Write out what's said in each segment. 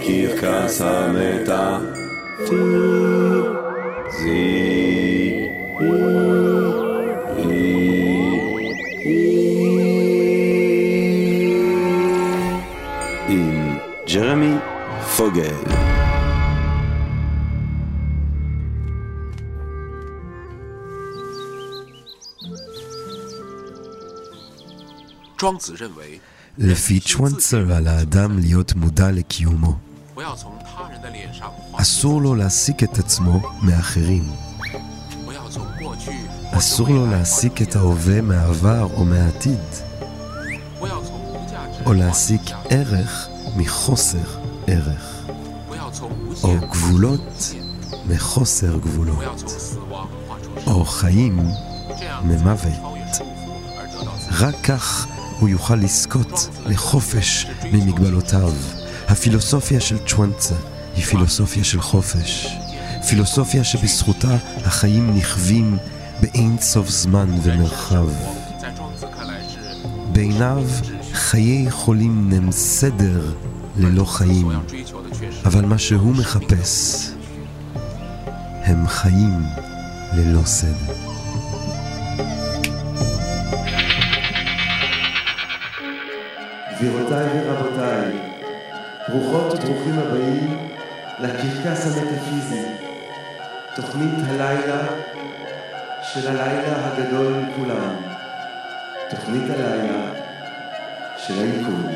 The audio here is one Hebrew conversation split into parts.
קרקס המטאפיזי. ג'רמי פוגל. לפי צ'וונצר על האדם להיות מודע לקיומו. אסור לו להסיק את עצמו מאחרים. אסור לו להסיק את ההווה מהעבר או מהעתיד. או להסיק ערך מחוסר ערך. או גבולות מחוסר גבולות. או חיים ממוות. רק כך הוא יוכל לזכות לחופש ממגבלותיו. הפילוסופיה של צ'ואנצה היא פילוסופיה של חופש, פילוסופיה שבזכותה החיים נכווים באין סוף זמן ומרחב. בעיניו חיי חולים הם סדר ללא חיים, אבל מה שהוא מחפש הם חיים ללא סדר. גבירותיי ורבותיי ברוכות וברוכים הבאים לקרקס המטאפיזי, תוכנית הלילה של הלילה הגדול מכולם, תוכנית הלילה של היקום.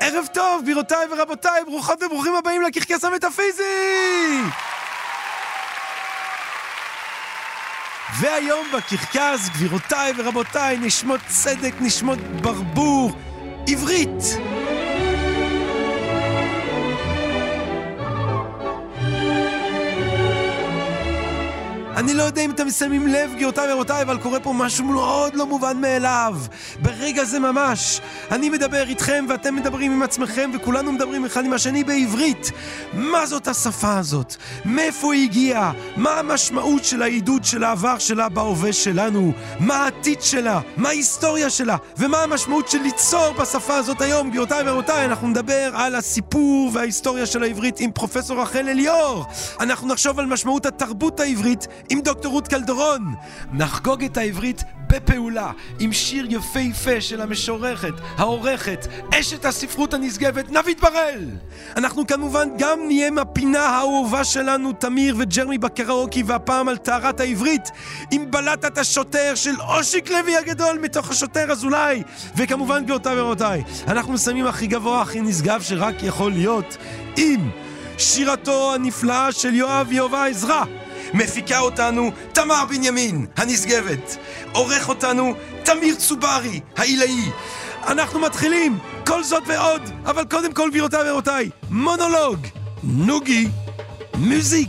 ערב טוב, גבירותיי ורבותיי, ברוכות וברוכים הבאים לקרקס המטאפיזי! והיום בקרקס, גבירותיי ורבותיי, נשמות צדק, נשמות ברבור, עברית! אני לא יודע אם אתם שמים לב, גבירותיי ורבותיי, אבל קורה פה משהו מאוד לא מובן מאליו. ברגע זה ממש. אני מדבר איתכם ואתם מדברים עם עצמכם וכולנו מדברים אחד עם השני בעברית. מה זאת השפה הזאת? מאיפה היא הגיעה? מה המשמעות של העידוד של העבר שלה בהווה שלנו? מה העתיד שלה? מה ההיסטוריה שלה? ומה המשמעות של ליצור בשפה הזאת היום? גבירותיי ורבותיי, אנחנו נדבר על הסיפור וההיסטוריה של העברית עם פרופסור רחל אליאור. אנחנו נחשוב על משמעות התרבות העברית עם דוקטור רות קלדרון. נחגוג את העברית בפעולה, עם שיר יפהפה של המשוררת, העורכת, אשת הספרות הנשגבת, נבית בראל! אנחנו כמובן גם נהיה מהפינה האהובה שלנו, תמיר וג'רמי בקראוקי, והפעם על טהרת העברית, עם בלטת השוטר של אושיק לוי הגדול מתוך השוטר אזולאי. וכמובן, גבירותיי ורבותיי, אנחנו מסיימים הכי גבוה, הכי נשגב שרק יכול להיות, עם שירתו הנפלאה של יואב יהובה עזרא. מפיקה אותנו תמר בנימין, הנשגבת. עורך אותנו תמיר צוברי, העילאי. אנחנו מתחילים, כל זאת ועוד, אבל קודם כל, גבירותיי ורבותיי, מונולוג, נוגי, מוזיק.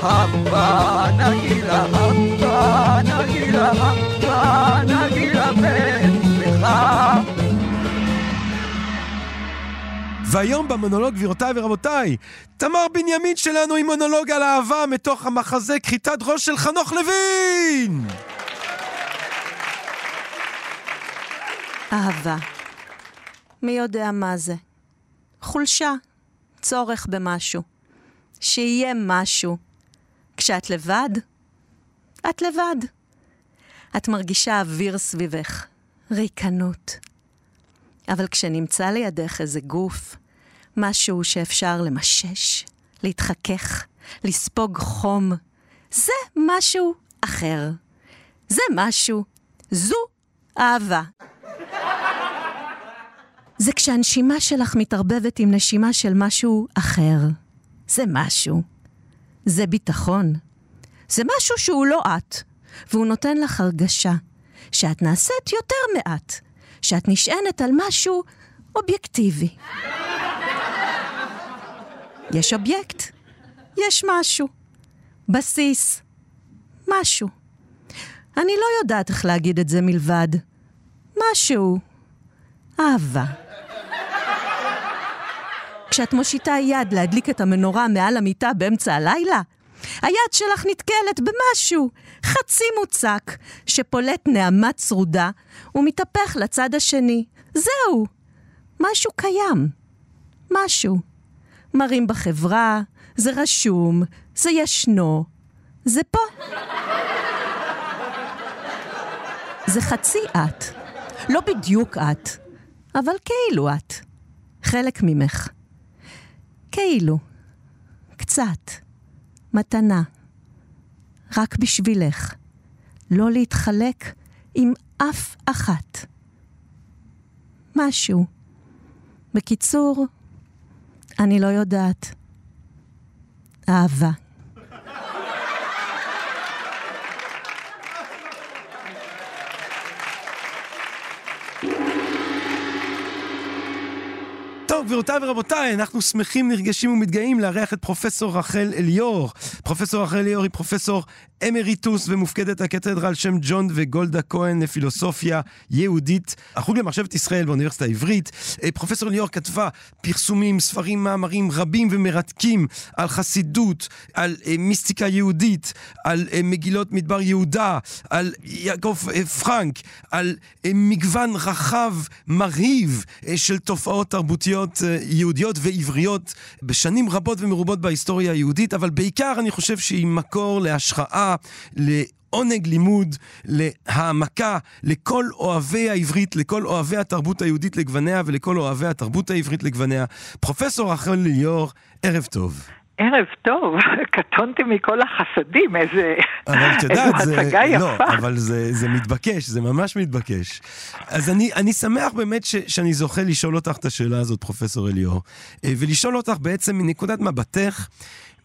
Hamba nagila, hamba nagila, hamba nagila בצלך. והיום במונולוג, גבירותיי ורבותיי, תמר בנימין שלנו עם מונולוג על אהבה מתוך המחזה כריתת ראש של חנוך לוין! אהבה. מי יודע מה זה? חולשה, צורך במשהו. שיהיה משהו. כשאת לבד, את לבד. את מרגישה אוויר סביבך, ריקנות. אבל כשנמצא לידך איזה גוף, משהו שאפשר למשש, להתחכך, לספוג חום, זה משהו אחר. זה משהו. זו אהבה. זה כשהנשימה שלך מתערבבת עם נשימה של משהו אחר. זה משהו. זה ביטחון. זה משהו שהוא לא את, והוא נותן לך הרגשה שאת נעשית יותר מעט, שאת נשענת על משהו אובייקטיבי. יש אובייקט, יש משהו. בסיס, משהו. אני לא יודעת איך להגיד את זה מלבד משהו. אהבה. כשאת מושיטה יד להדליק את המנורה מעל המיטה באמצע הלילה, היד שלך נתקלת במשהו, חצי מוצק, שפולט נעמה צרודה ומתהפך לצד השני. זהו, משהו קיים, משהו. מראים בחברה, זה רשום, זה ישנו, זה פה. זה חצי את. לא בדיוק את, אבל כאילו את. חלק ממך. כאילו. קצת. מתנה. רק בשבילך. לא להתחלק עם אף אחת. משהו. בקיצור, אני לא יודעת. אהבה. טוב, גבירותיי ורבותיי, אנחנו שמחים, נרגשים ומתגאים לארח את פרופסור רחל אליאור. פרופסור רחל אליאור היא פרופסור אמריטוס ומופקדת הקתדרה על שם ג'ון וגולדה כהן לפילוסופיה יהודית, החוג למחשבת ישראל באוניברסיטה העברית. אה, פרופסור אליאור כתבה פרסומים, ספרים, מאמרים רבים ומרתקים על חסידות, על אה, מיסטיקה יהודית, על אה, מגילות מדבר יהודה, על יעקב פרנק, על מגוון רחב, מרהיב, של תופעות תרבותיות אה, יהודיות ועבריות בשנים רבות ומרובות בהיסטוריה היהודית, אבל בעיקר אני חושב שהיא מקור להשראה, לעונג לימוד, להעמקה, לכל אוהבי העברית, לכל אוהבי התרבות היהודית לגווניה ולכל אוהבי התרבות העברית לגווניה. פרופסור רחל ליאור, ערב טוב. ערב טוב, קטונתי מכל החסדים, איזה, אבל את יודעת, איזו זה, הצגה לא, יפה. אבל זה, זה מתבקש, זה ממש מתבקש. אז אני, אני שמח באמת ש, שאני זוכה לשאול אותך את השאלה הזאת, פרופסור אליאור, אה, ולשאול אותך בעצם מנקודת מבטך,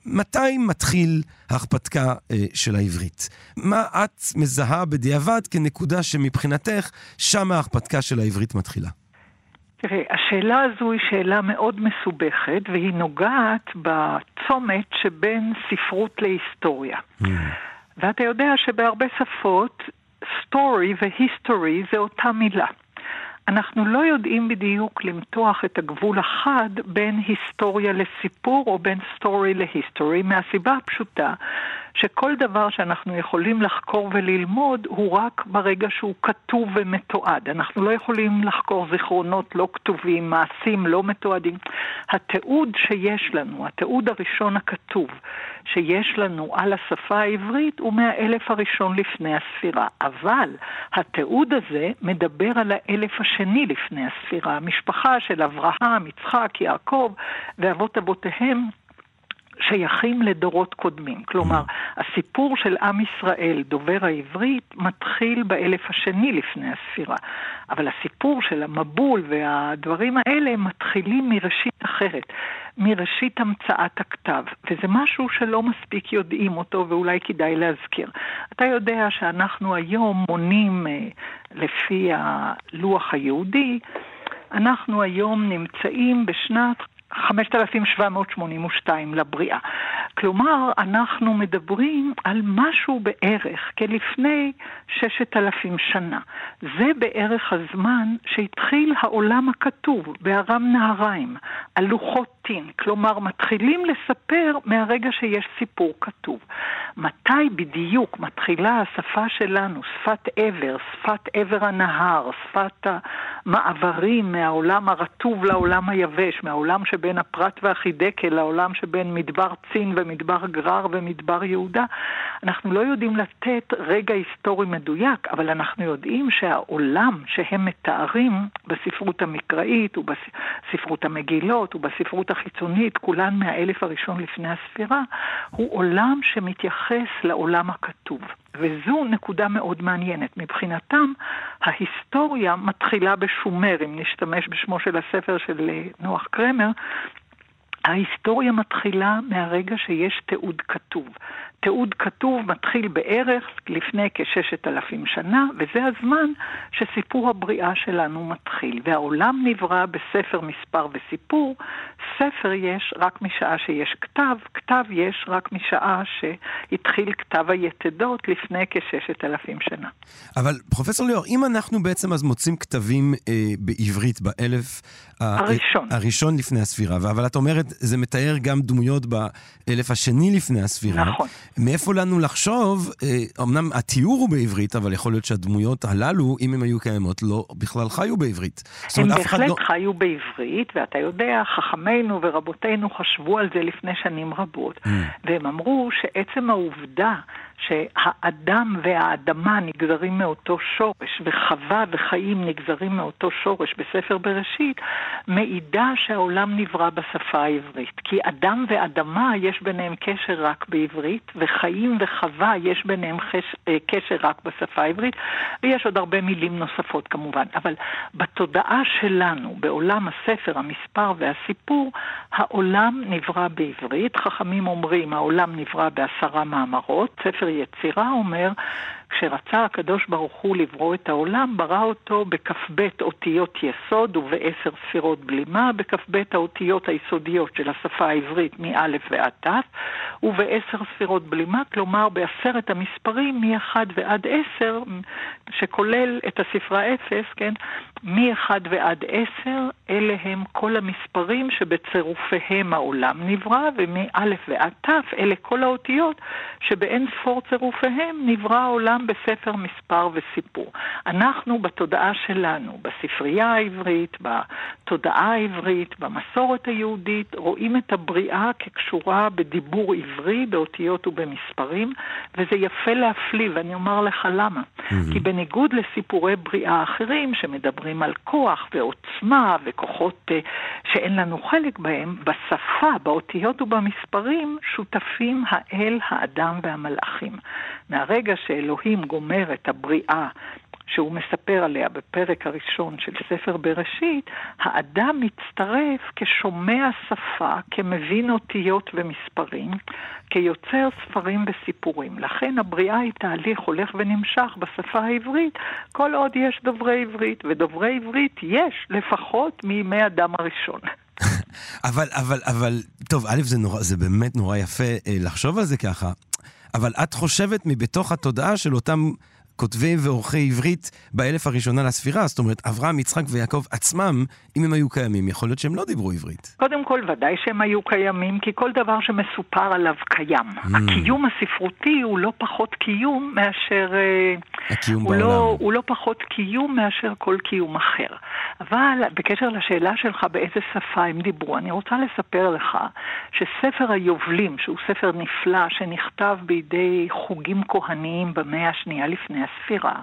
מתי מתחיל ההרפתקה אה, של העברית? מה את מזהה בדיעבד כנקודה שמבחינתך, שם ההרפתקה של העברית מתחילה? תראה, השאלה הזו היא שאלה מאוד מסובכת, והיא נוגעת בצומת שבין ספרות להיסטוריה. ואתה יודע שבהרבה שפות, story ו-history זה אותה מילה. אנחנו לא יודעים בדיוק למתוח את הגבול החד בין היסטוריה לסיפור או בין סטורי להיסטורי, מהסיבה הפשוטה שכל דבר שאנחנו יכולים לחקור וללמוד הוא רק ברגע שהוא כתוב ומתועד. אנחנו לא יכולים לחקור זיכרונות לא כתובים, מעשים לא מתועדים. התיעוד שיש לנו, התיעוד הראשון הכתוב שיש לנו על השפה העברית הוא מהאלף הראשון לפני הספירה. אבל התיעוד הזה מדבר על האלף השני לפני הספירה. המשפחה של אברהם, יצחק, יעקב ואבות אבותיהם שייכים לדורות קודמים. כלומר, הסיפור של עם ישראל, דובר העברית, מתחיל באלף השני לפני הספירה. אבל הסיפור של המבול והדברים האלה מתחילים מראשית אחרת, מראשית המצאת הכתב. וזה משהו שלא מספיק יודעים אותו ואולי כדאי להזכיר. אתה יודע שאנחנו היום מונים אה, לפי הלוח היהודי, אנחנו היום נמצאים בשנת 5782 לבריאה. כלומר, אנחנו מדברים על משהו בערך כלפני 6,000 שנה. זה בערך הזמן שהתחיל העולם הכתוב בארם נהריים, על לוחות טין. כלומר, מתחילים לספר מהרגע שיש סיפור כתוב. מתי בדיוק מתחילה השפה שלנו, שפת עבר, שפת עבר הנהר, שפת המעברים מהעולם הרטוב לעולם היבש, מהעולם שבין הפרת והחידקל לעולם שבין מדבר צין ומדבר גרר ומדבר יהודה, אנחנו לא יודעים לתת רגע היסטורי מדויק, אבל אנחנו יודעים שהעולם שהם מתארים בספרות המקראית ובספרות המגילות ובספרות החיצונית, כולן מהאלף הראשון לפני הספירה, הוא עולם שמתייחס לעולם הכתוב. וזו נקודה מאוד מעניינת. מבחינתם, ההיסטוריה מתחילה בשומר, אם נשתמש בשמו של הספר של נוח קרמר, ההיסטוריה מתחילה מהרגע שיש תיעוד כתוב. תיעוד כתוב מתחיל בערך לפני כששת אלפים שנה, וזה הזמן שסיפור הבריאה שלנו מתחיל. והעולם נברא בספר מספר וסיפור, ספר יש רק משעה שיש כתב, כתב יש רק משעה שהתחיל כתב היתדות לפני כששת אלפים שנה. אבל פרופסור ליאור, אם אנחנו בעצם אז מוצאים כתבים אה, בעברית באלף הראשון. הראשון לפני הספירה, אבל את אומרת, זה מתאר גם דמויות באלף השני לפני הספירה. נכון. מאיפה לנו לחשוב, אה, אמנם התיאור הוא בעברית, אבל יכול להיות שהדמויות הללו, אם הן היו קיימות, לא בכלל חיו בעברית. הם בהחלט לא... חיו בעברית, ואתה יודע, חכמינו ורבותינו חשבו על זה לפני שנים רבות, Mm. והם אמרו שעצם העובדה שהאדם והאדמה נגזרים מאותו שורש, וחווה וחיים נגזרים מאותו שורש בספר בראשית, מעידה שהעולם נברא בשפה העברית. כי אדם ואדמה יש ביניהם קשר רק בעברית, וחיים וחווה יש ביניהם חש... אה, קשר רק בשפה העברית, ויש עוד הרבה מילים נוספות כמובן. אבל בתודעה שלנו, בעולם הספר, המספר והסיפור, העולם נברא בעברית. חכמים אומרים, העולם נברא בעשרה מאמרות. ספר יצירה אומר, כשרצה הקדוש ברוך הוא לברוא את העולם, ברא אותו בכ"ב אותיות יסוד ובעשר ספירות בלימה, בכ"ב האותיות היסודיות של השפה העברית מא' ועד ת', ובעשר ספירות בלימה, כלומר בעשרת המספרים מ-1 ועד 10, שכולל את הספרה 0, כן, מ-1 ועד 10, אלה הם כל המספרים שבצירופיהם העולם נברא, ומא' ועד ת', אלה כל האותיות שבאין ספור צירופיהם נברא העולם בספר מספר וסיפור. אנחנו בתודעה שלנו, בספרייה העברית, בתודעה העברית, במסורת היהודית, רואים את הבריאה כקשורה בדיבור עברי, באותיות ובמספרים, וזה יפה להפליא, ואני אומר לך למה. כי בניגוד לסיפורי בריאה אחרים, שמדברים על כוח ועוצמה וכוחות אה, שאין לנו חלק בהם, בשפה, באותיות ובמספרים, שותפים האל, האדם והמלאכים. מהרגע שאלוהים גומר את הבריאה שהוא מספר עליה בפרק הראשון של ספר בראשית, האדם מצטרף כשומע שפה, כמבין אותיות ומספרים, כיוצר ספרים וסיפורים. לכן הבריאה היא תהליך הולך ונמשך בשפה העברית, כל עוד יש דוברי עברית, ודוברי עברית יש לפחות מימי אדם הראשון. אבל, אבל, אבל, טוב, א', זה, נורא, זה באמת נורא יפה אה, לחשוב על זה ככה, אבל את חושבת מבתוך התודעה של אותם כותבי ועורכי עברית באלף הראשונה לספירה, זאת אומרת, אברהם, יצחק ויעקב עצמם, אם הם היו קיימים, יכול להיות שהם לא דיברו עברית. קודם כל, ודאי שהם היו קיימים, כי כל דבר שמסופר עליו קיים. Mm. הקיום הספרותי הוא לא פחות קיום מאשר... אה, הקיום הוא בעולם. לא, הוא לא פחות קיום מאשר כל קיום אחר. אבל בקשר לשאלה שלך באיזה שפה הם דיברו, אני רוצה לספר לך שספר היובלים, שהוא ספר נפלא שנכתב בידי חוגים כהניים במאה השנייה לפני הספירה,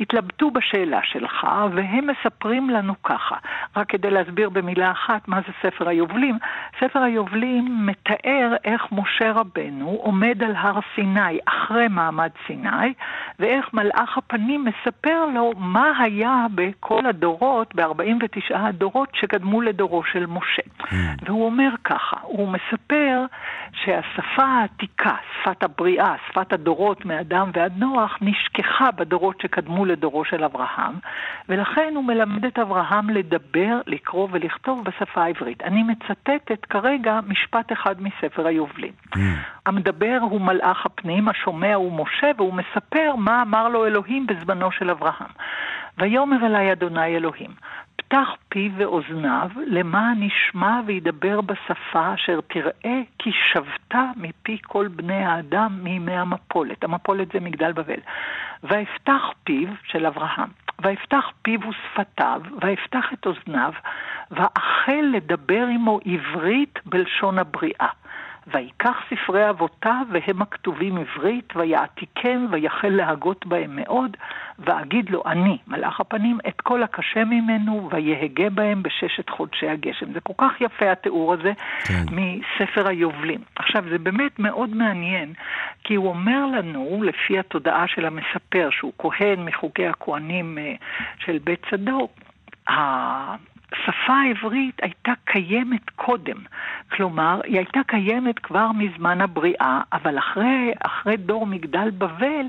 התלבטו בשאלה שלך, והם מספרים לנו ככה, רק כדי להסביר במילה אחת מה זה ספר היובלים. ספר היובלים מתאר איך משה רבנו עומד על הר סיני אחרי מעמד סיני, ואיך מלאך הפנים מספר לו מה היה בכל הדורות, ב-49 הדורות שקדמו לדורו של משה. והוא אומר ככה, הוא מספר שהשפה העתיקה, שפת הבריאה, שפת הדורות מאדם ועד נוח, נשכחה בדורות שקדמו לדורו של אברהם, ולכן הוא מלמד את אברהם לדבר, לקרוא ולכתוב בשפה העברית. אני מצטטת כרגע משפט אחד מספר היובלים. המדבר הוא מלאך הפנים, השומע הוא משה, והוא מספר מה אמר לו אלוהים בזמנו של אברהם. ויאמר אלי אדוני אלוהים, פתח פיו ואוזניו, למען ישמע וידבר בשפה אשר תראה כי שבתה מפי כל בני האדם מימי המפולת. המפולת זה מגדל בבל. ויפתח פיו של אברהם, ויפתח פיו ושפתיו, ויפתח את אוזניו, ואחל לדבר עמו עברית בלשון הבריאה. ויקח ספרי אבותיו, והם הכתובים עברית, ויעתיקם, ויחל להגות בהם מאוד, ואגיד לו, אני, מלאך הפנים, את כל הקשה ממנו, ויהגה בהם בששת חודשי הגשם. זה כל כך יפה התיאור הזה כן. מספר היובלים. עכשיו, זה באמת מאוד מעניין, כי הוא אומר לנו, לפי התודעה של המספר, שהוא כהן מחוקי הכהנים אה, של בית צדוק, השפה העברית הייתה קיימת קודם. כלומר, היא הייתה קיימת כבר מזמן הבריאה, אבל אחרי, אחרי דור מגדל בבל,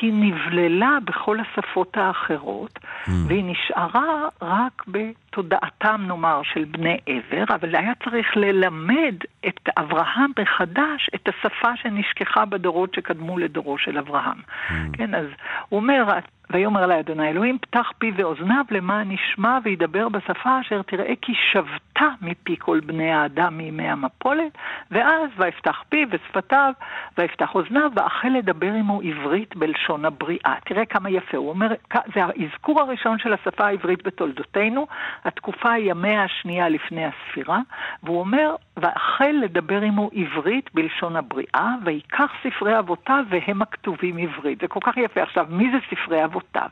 היא נבללה בכל השפות האחרות, mm. והיא נשארה רק בתודעתם, נאמר, של בני עבר, אבל היה צריך ללמד את אברהם מחדש את השפה שנשכחה בדורות שקדמו לדורו של אברהם. Mm. כן, אז הוא אומר, ויאמר אלי אדוני אלוהים, פתח פי ואוזניו למען ישמע וידבר בשפה אשר תראה כי שבתה מפי כל בני האדם מימי המפולת, ואז ויפתח פי ושפתיו, ויפתח אוזניו, ואחל לדבר עמו עברית בלשון הבריאה. תראה כמה יפה, הוא אומר, זה האזכור הראשון של השפה העברית בתולדותינו, התקופה היא המאה השנייה לפני הספירה, והוא אומר, ואחל לדבר עמו עברית בלשון הבריאה, ויקח ספרי אבותיו והם הכתובים עברית. זה כל כך יפה. עכשיו, מי זה ספרי אבותיו?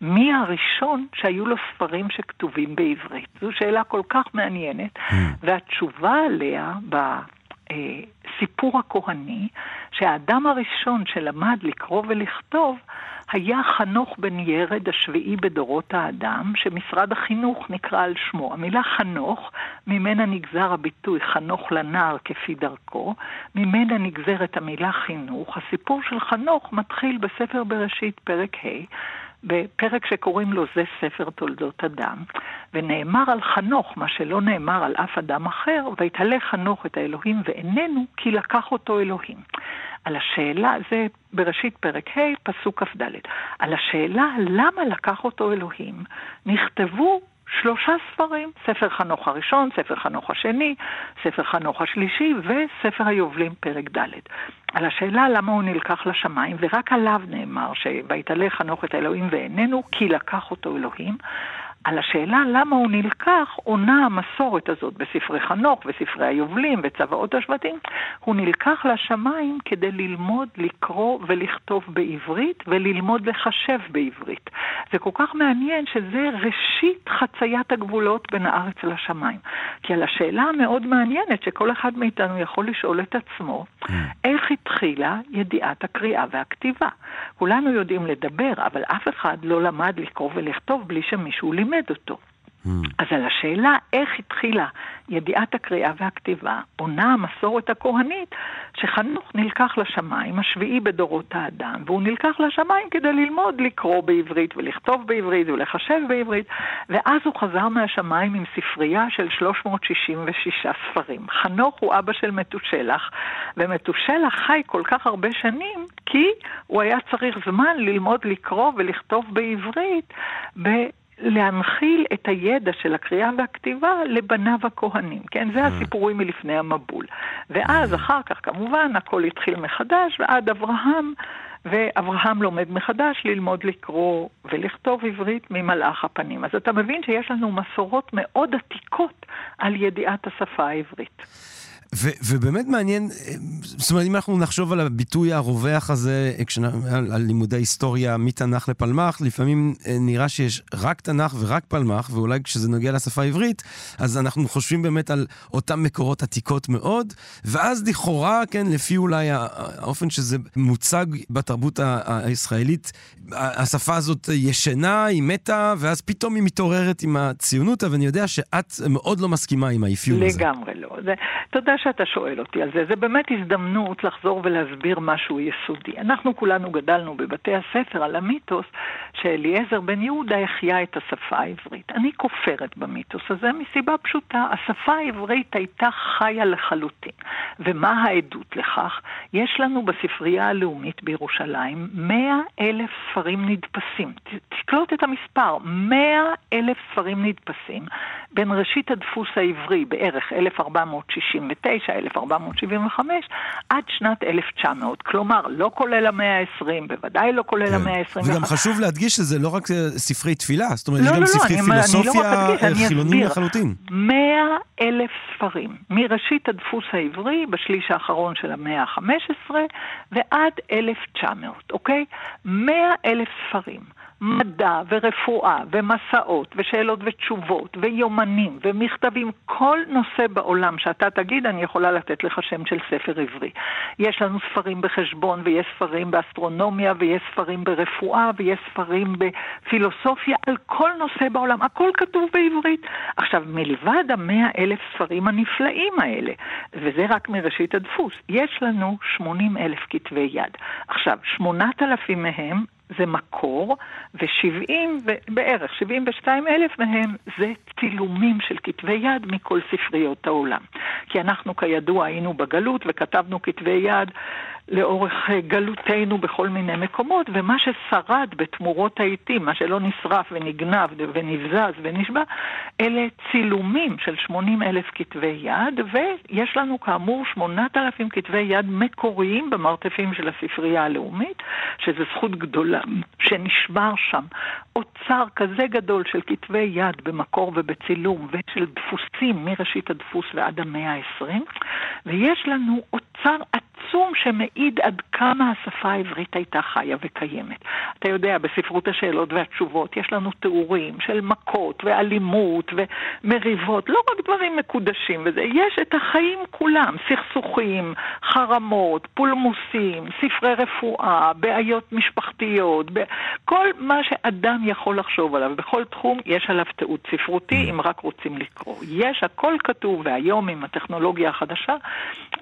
מי הראשון שהיו לו ספרים שכתובים בעברית? זו שאלה כל כך מעניינת, והתשובה עליה בסיפור הכהני, שהאדם הראשון שלמד לקרוא ולכתוב, היה חנוך בן ירד השביעי בדורות האדם, שמשרד החינוך נקרא על שמו. המילה חנוך, ממנה נגזר הביטוי חנוך לנער כפי דרכו, ממנה נגזרת המילה חינוך. הסיפור של חנוך מתחיל בספר בראשית, פרק ה', בפרק שקוראים לו זה ספר תולדות אדם, ונאמר על חנוך, מה שלא נאמר על אף אדם אחר, ויתהלך חנוך את האלוהים ואיננו, כי לקח אותו אלוהים. על השאלה, זה בראשית פרק ה', פסוק כ"ד, על השאלה למה לקח אותו אלוהים, נכתבו שלושה ספרים, ספר חנוך הראשון, ספר חנוך השני, ספר חנוך השלישי וספר היובלים פרק ד'. על השאלה למה הוא נלקח לשמיים, ורק עליו נאמר שויתעלה חנוך את האלוהים ואיננו, כי לקח אותו אלוהים. על השאלה למה הוא נלקח, עונה המסורת הזאת בספרי חנוך וספרי היובלים וצוואות השבטים. הוא נלקח לשמיים כדי ללמוד לקרוא ולכתוב בעברית וללמוד לחשב בעברית. זה כל כך מעניין שזה ראשית חציית הגבולות בין הארץ לשמיים. כי על השאלה המאוד מעניינת שכל אחד מאיתנו יכול לשאול את עצמו, איך התחילה ידיעת הקריאה והכתיבה? כולנו יודעים לדבר, אבל אף אחד לא למד לקרוא ולכתוב בלי שמישהו לימד אותו. אז על השאלה איך התחילה ידיעת הקריאה והכתיבה, עונה המסורת הכהנית שחנוך נלקח לשמיים, השביעי בדורות האדם, והוא נלקח לשמיים כדי ללמוד לקרוא בעברית ולכתוב בעברית ולחשב בעברית, ואז הוא חזר מהשמיים עם ספרייה של 366 ספרים. חנוך הוא אבא של מתושלח, ומתושלח חי כל כך הרבה שנים כי הוא היה צריך זמן ללמוד לקרוא ולכתוב בעברית ב... להנחיל את הידע של הקריאה והכתיבה לבניו הכהנים, כן? זה הסיפורים מלפני המבול. ואז אחר כך כמובן הכל התחיל מחדש, ועד אברהם, ואברהם לומד מחדש ללמוד לקרוא ולכתוב עברית ממלאך הפנים. אז אתה מבין שיש לנו מסורות מאוד עתיקות על ידיעת השפה העברית. ו- ובאמת מעניין, זאת אומרת, אם אנחנו נחשוב על הביטוי הרווח הזה. על, על לימודי היסטוריה מתנ"ך לפלמ"ח, לפעמים נראה שיש רק תנ"ך ורק פלמ"ח, ואולי כשזה נוגע לשפה העברית, אז אנחנו חושבים באמת על אותם מקורות עתיקות מאוד, ואז לכאורה, כן, לפי אולי האופן שזה מוצג בתרבות הישראלית, השפה הזאת ישנה, היא מתה, ואז פתאום היא מתעוררת עם הציונות, ואני יודע שאת מאוד לא מסכימה עם האפיון הזה. לגמרי לא. זה... תודה שאתה שואל אותי על זה. זה באמת הזדמנות לחזור ולהסביר משהו יסודי. אנחנו כולנו גדלנו בבתי הספר על המיתוס שאליעזר בן יהודה החיה את השפה העברית. אני כופרת במיתוס הזה מסיבה פשוטה. השפה העברית הייתה חיה לחלוטין. ומה העדות לכך? יש לנו בספרייה הלאומית בירושלים 100 אלף ספרים נדפסים. תקלוט את המספר, 100 אלף ספרים נדפסים בין ראשית הדפוס העברי בערך 1469, 1475, עד שנת 1900. כלומר, לא כולל המאה ה-20, בוודאי לא כולל המאה ה-21. וגם חשוב להדגיש שזה לא רק ספרי תפילה, זאת אומרת, יש גם ספרי פילוסופיה חילוניים לחלוטין. 100 אלף ספרים, מראשית הדפוס העברי, בשליש האחרון של המאה ה-15, ועד 1900, אוקיי? 100 אלף ספרים. מדע ורפואה ומסעות ושאלות ותשובות ויומנים ומכתבים, כל נושא בעולם שאתה תגיד, אני יכולה לתת לך שם של ספר עברי. יש לנו ספרים בחשבון ויש ספרים באסטרונומיה ויש ספרים ברפואה ויש ספרים בפילוסופיה, על כל נושא בעולם, הכל כתוב בעברית. עכשיו, מלבד המאה אלף ספרים הנפלאים האלה, וזה רק מראשית הדפוס, יש לנו 80 אלף כתבי יד. עכשיו, 8,000 מהם זה מקור, ו-70, בערך 72 אלף מהם זה צילומים של כתבי יד מכל ספריות העולם. כי אנחנו כידוע היינו בגלות וכתבנו כתבי יד לאורך אה, גלותנו בכל מיני מקומות, ומה ששרד בתמורות העיתים, מה שלא נשרף ונגנב ונבזז ונשבע, אלה צילומים של 80 אלף כתבי יד, ויש לנו כאמור 8,000 כתבי יד מקוריים במרתפים של הספרייה הלאומית, שזו זכות גדולה שנשבר שם. אוצר כזה גדול של כתבי יד במקור ובצילום ושל דפוסים מראשית הדפוס ועד המאה ה-20, ויש לנו אוצר עצום שמעיד עד כמה השפה העברית הייתה חיה וקיימת. אתה יודע, בספרות השאלות והתשובות יש לנו תיאורים של מכות ואלימות ומריבות, לא רק דברים מקודשים וזה, יש את החיים כולם, סכסוכים, חרמות, פולמוסים, ספרי רפואה, בעיות משפחתיות, כל מה שאדם יכול לחשוב עליו, בכל תחום יש עליו תיעוד ספרותי, אם רק רוצים לקרוא. יש, הכל כתוב, והיום עם הטכנולוגיה החדשה,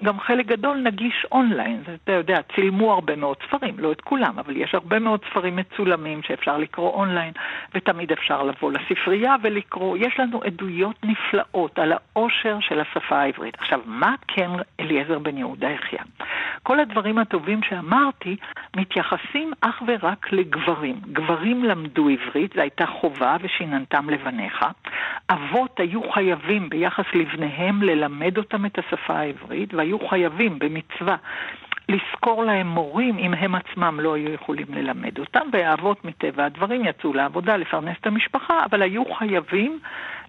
גם חלק גדול נגיש אונליין. אתה יודע, צילמו הרבה מאוד ספרים, לא את כולם, אבל יש הרבה מאוד ספרים מצולמים שאפשר לקרוא אונליין, ותמיד אפשר לבוא לספרייה ולקרוא. יש לנו עדויות נפלאות על העושר של השפה העברית. עכשיו, מה כן אליעזר בן יהודה החיה? כל הדברים הטובים שאמרתי מתייחסים אך ורק לגברים. גברים למדו עברית, זו הייתה חובה ושיננתם לבניך. אבות היו חייבים ביחס לבניהם ללמד אותם את השפה העברית, והיו חייבים במצווה לשכור להם מורים אם הם עצמם לא היו יכולים ללמד אותם, והאבות מטבע הדברים יצאו לעבודה לפרנס את המשפחה, אבל היו חייבים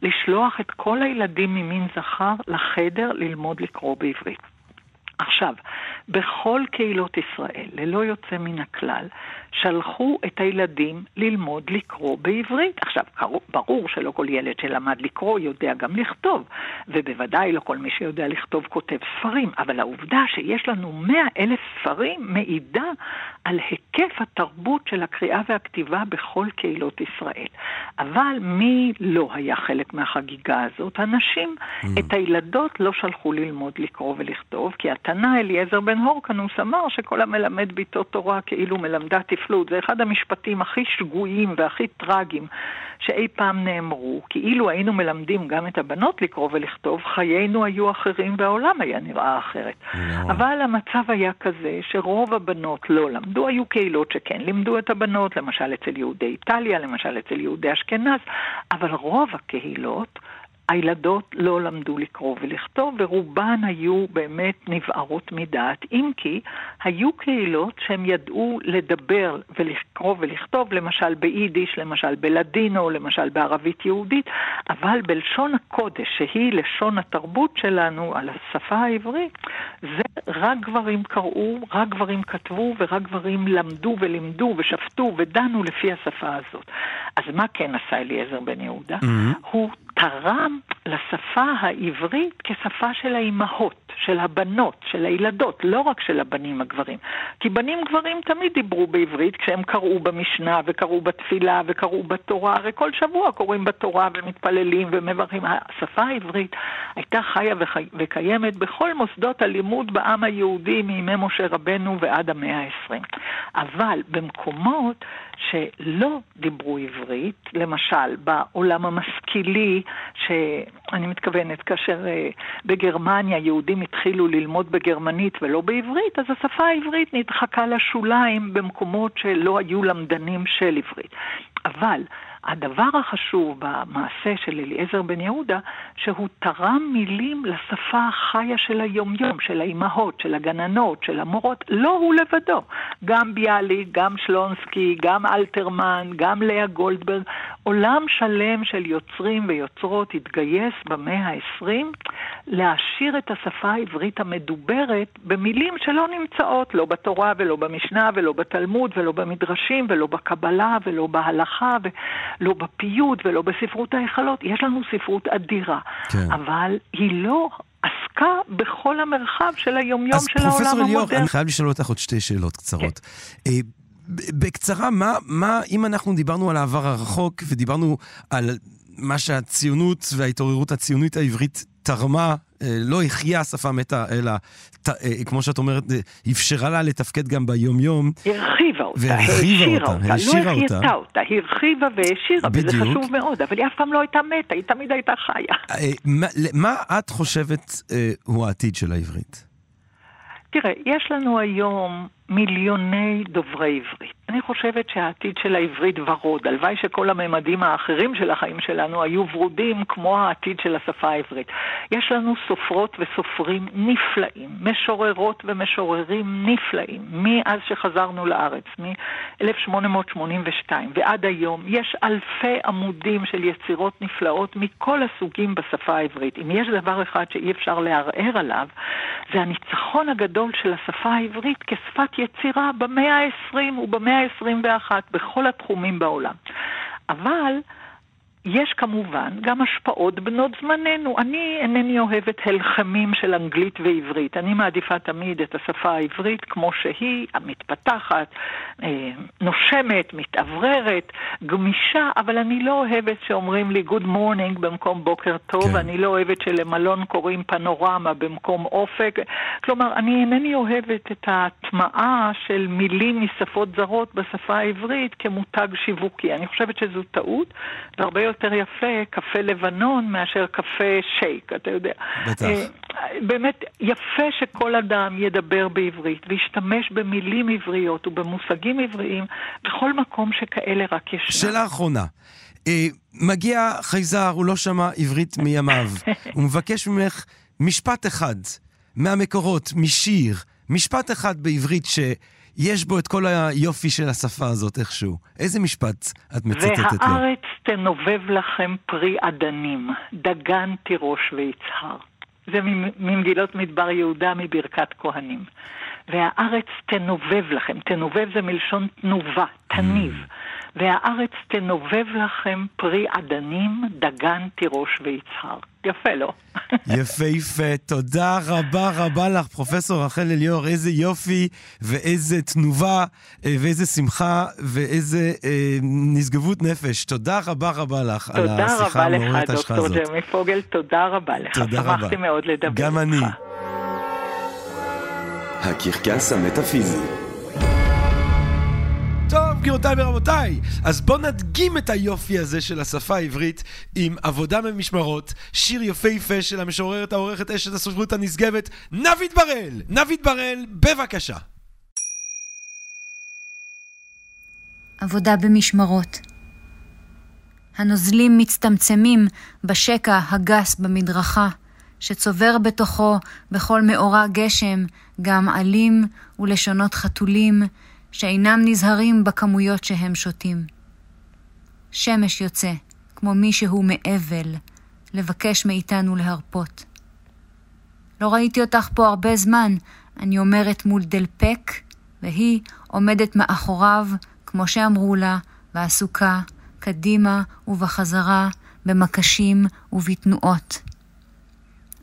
לשלוח את כל הילדים ממין זכר לחדר ללמוד לקרוא בעברית. עכשיו, בכל קהילות ישראל, ללא יוצא מן הכלל, שלחו את הילדים ללמוד לקרוא בעברית. עכשיו, ברור שלא כל ילד שלמד לקרוא יודע גם לכתוב, ובוודאי לא כל מי שיודע לכתוב כותב ספרים, אבל העובדה שיש לנו מאה אלף ספרים מעידה על היקף התרבות של הקריאה והכתיבה בכל קהילות ישראל. אבל מי לא היה חלק מהחגיגה הזאת? הנשים. Mm. את הילדות לא שלחו ללמוד לקרוא ולכתוב, כי התנא אליעזר בן הורקנוס אמר שכל המלמד ביתו תורה כאילו מלמדה תפלות. זה אחד המשפטים הכי שגויים והכי טרגיים שאי פעם נאמרו. כאילו היינו מלמדים גם את הבנות לקרוא ולכתוב, חיינו היו אחרים והעולם היה נראה אחרת. אבל המצב היה כזה שרוב הבנות לא למדו, היו קהילות שכן לימדו את הבנות, למשל אצל יהודי איטליה, למשל אצל יהודי אשכנז, אבל רוב הקהילות הילדות לא למדו לקרוא ולכתוב, ורובן היו באמת נבערות מדעת, אם כי היו קהילות שהם ידעו לדבר ולקרוא ולכתוב, למשל ביידיש, למשל בלדינו, למשל בערבית יהודית, אבל בלשון הקודש, שהיא לשון התרבות שלנו, על השפה העברית, זה רק גברים קראו, רק גברים כתבו, ורק גברים למדו ולימדו ושפטו ודנו לפי השפה הזאת. אז מה כן עשה אליעזר בן יהודה? Mm-hmm. הוא תרם לשפה העברית כשפה של האימהות, של הבנות, של הילדות, לא רק של הבנים הגברים. כי בנים גברים תמיד דיברו בעברית כשהם קראו במשנה וקראו בתפילה וקראו בתורה, הרי כל שבוע קוראים בתורה ומתפללים ומברכים. השפה העברית הייתה חיה וחי... וקיימת בכל מוסדות הלימוד בעם היהודי מימי משה רבנו ועד המאה ה-20. אבל במקומות שלא דיברו עברית, למשל בעולם המשכילי, שאני מתכוונת, כאשר uh, בגרמניה יהודים התחילו ללמוד בגרמנית ולא בעברית, אז השפה העברית נדחקה לשוליים במקומות שלא היו למדנים של עברית. אבל הדבר החשוב במעשה של אליעזר בן יהודה, שהוא תרם מילים לשפה החיה של היומיום, של האימהות, של הגננות, של המורות, לא הוא לבדו. גם ביאליק, גם שלונסקי, גם אלתרמן, גם לאה גולדברג, עולם שלם של יוצרים ויוצרות התגייס במאה ה-20 להעשיר את השפה העברית המדוברת במילים שלא נמצאות, לא בתורה ולא במשנה ולא בתלמוד ולא במדרשים ולא בקבלה ולא בהלכה ולא בפיוט ולא בספרות ההיכלות. יש לנו ספרות אדירה, כן. אבל היא לא עסקה בכל המרחב של היומיום של העולם המודרני. אז פרופסור אליאור, אני חייב לשאול אותך עוד שתי שאלות קצרות. כן. אה, בקצרה, מה, מה, אם אנחנו דיברנו על העבר הרחוק ודיברנו על מה שהציונות וההתעוררות הציונית העברית תרמה, לא החיה שפה מתה, אלא, ת, אה, כמו שאת אומרת, אה, אפשרה לה לתפקד גם ביום-יום. הרחיבה אותה, והעשירה אותה, אותה, לא החייתה אותה, הרחיבה והעשירה, וזה חשוב מאוד, אבל היא אף פעם לא הייתה מתה, היא תמיד הייתה חיה. מה, מה את חושבת הוא העתיד של העברית? תראה, יש לנו היום מיליוני דוברי עברית. אני חושבת שהעתיד של העברית ורוד. הלוואי שכל הממדים האחרים של החיים שלנו היו ורודים כמו העתיד של השפה העברית. יש לנו סופרות וסופרים נפלאים, משוררות ומשוררים נפלאים, מאז שחזרנו לארץ, מ-1882 ועד היום. יש אלפי עמודים של יצירות נפלאות מכל הסוגים בשפה העברית. אם יש דבר אחד שאי אפשר לערער עליו, זה הניצחון הגדול של השפה העברית כשפת יצירה במאה ה-20 ובמאה ה-21 בכל התחומים בעולם. אבל יש כמובן גם השפעות בנות זמננו. אני אינני אוהבת הלחמים של אנגלית ועברית. אני מעדיפה תמיד את השפה העברית כמו שהיא, המתפתחת, אה, נושמת, מתאווררת, גמישה, אבל אני לא אוהבת שאומרים לי Good morning במקום בוקר טוב, כן. אני לא אוהבת שלמלון קוראים פנורמה במקום אופק. כלומר, אני אינני אוהבת את ההטמעה של מילים משפות זרות בשפה העברית כמותג שיווקי. אני חושבת שזו טעות, והרבה יותר... יותר יפה קפה לבנון מאשר קפה שייק, אתה יודע. בטח. אה, באמת, יפה שכל אדם ידבר בעברית וישתמש במילים עבריות ובמושגים עבריים בכל מקום שכאלה רק ישנם. שאלה אחרונה. אה, מגיע חייזר, הוא לא שמע עברית מימיו. הוא מבקש ממך משפט אחד מהמקורות, משיר, משפט אחד בעברית ש... יש בו את כל היופי של השפה הזאת איכשהו. איזה משפט את מצטטת לו? והארץ תנובב לכם פרי אדנים, דגן תירוש ויצהר. זה ממגילות מדבר יהודה מברכת כהנים. והארץ תנובב לכם, תנובב זה מלשון תנובה, תניב. והארץ תנובב לכם פרי עדנים, דגן, תירוש ויצהר. יפה, לא? יפהפה. תודה רבה רבה לך, פרופסור רחל אליאור. איזה יופי ואיזה תנובה אה, ואיזה שמחה ואיזה אה, נשגבות נפש. תודה רבה רבה לך על השיחה המעוררת ההשקעה הזאת. תודה רבה לך, דוקטור ג'רמי פוגל, תודה רבה לך. תודה רבה. שמחתי מאוד לדבר איתך. גם אני. הקרקס המטאפיזי גבירותיי ורבותיי, אז בואו נדגים את היופי הזה של השפה העברית עם עבודה במשמרות, שיר יפהפה של המשוררת העורכת אשת הספרות הנשגבת, נבית בראל! נבית בראל, בבקשה. עבודה במשמרות. הנוזלים מצטמצמים בשקע הגס במדרכה, שצובר בתוכו בכל מאורע גשם גם עלים ולשונות חתולים, שאינם נזהרים בכמויות שהם שותים. שמש יוצא, כמו מישהו מאבל, לבקש מאיתנו להרפות. לא ראיתי אותך פה הרבה זמן, אני אומרת מול דלפק, והיא עומדת מאחוריו, כמו שאמרו לה, ועסוקה, קדימה ובחזרה, במקשים ובתנועות.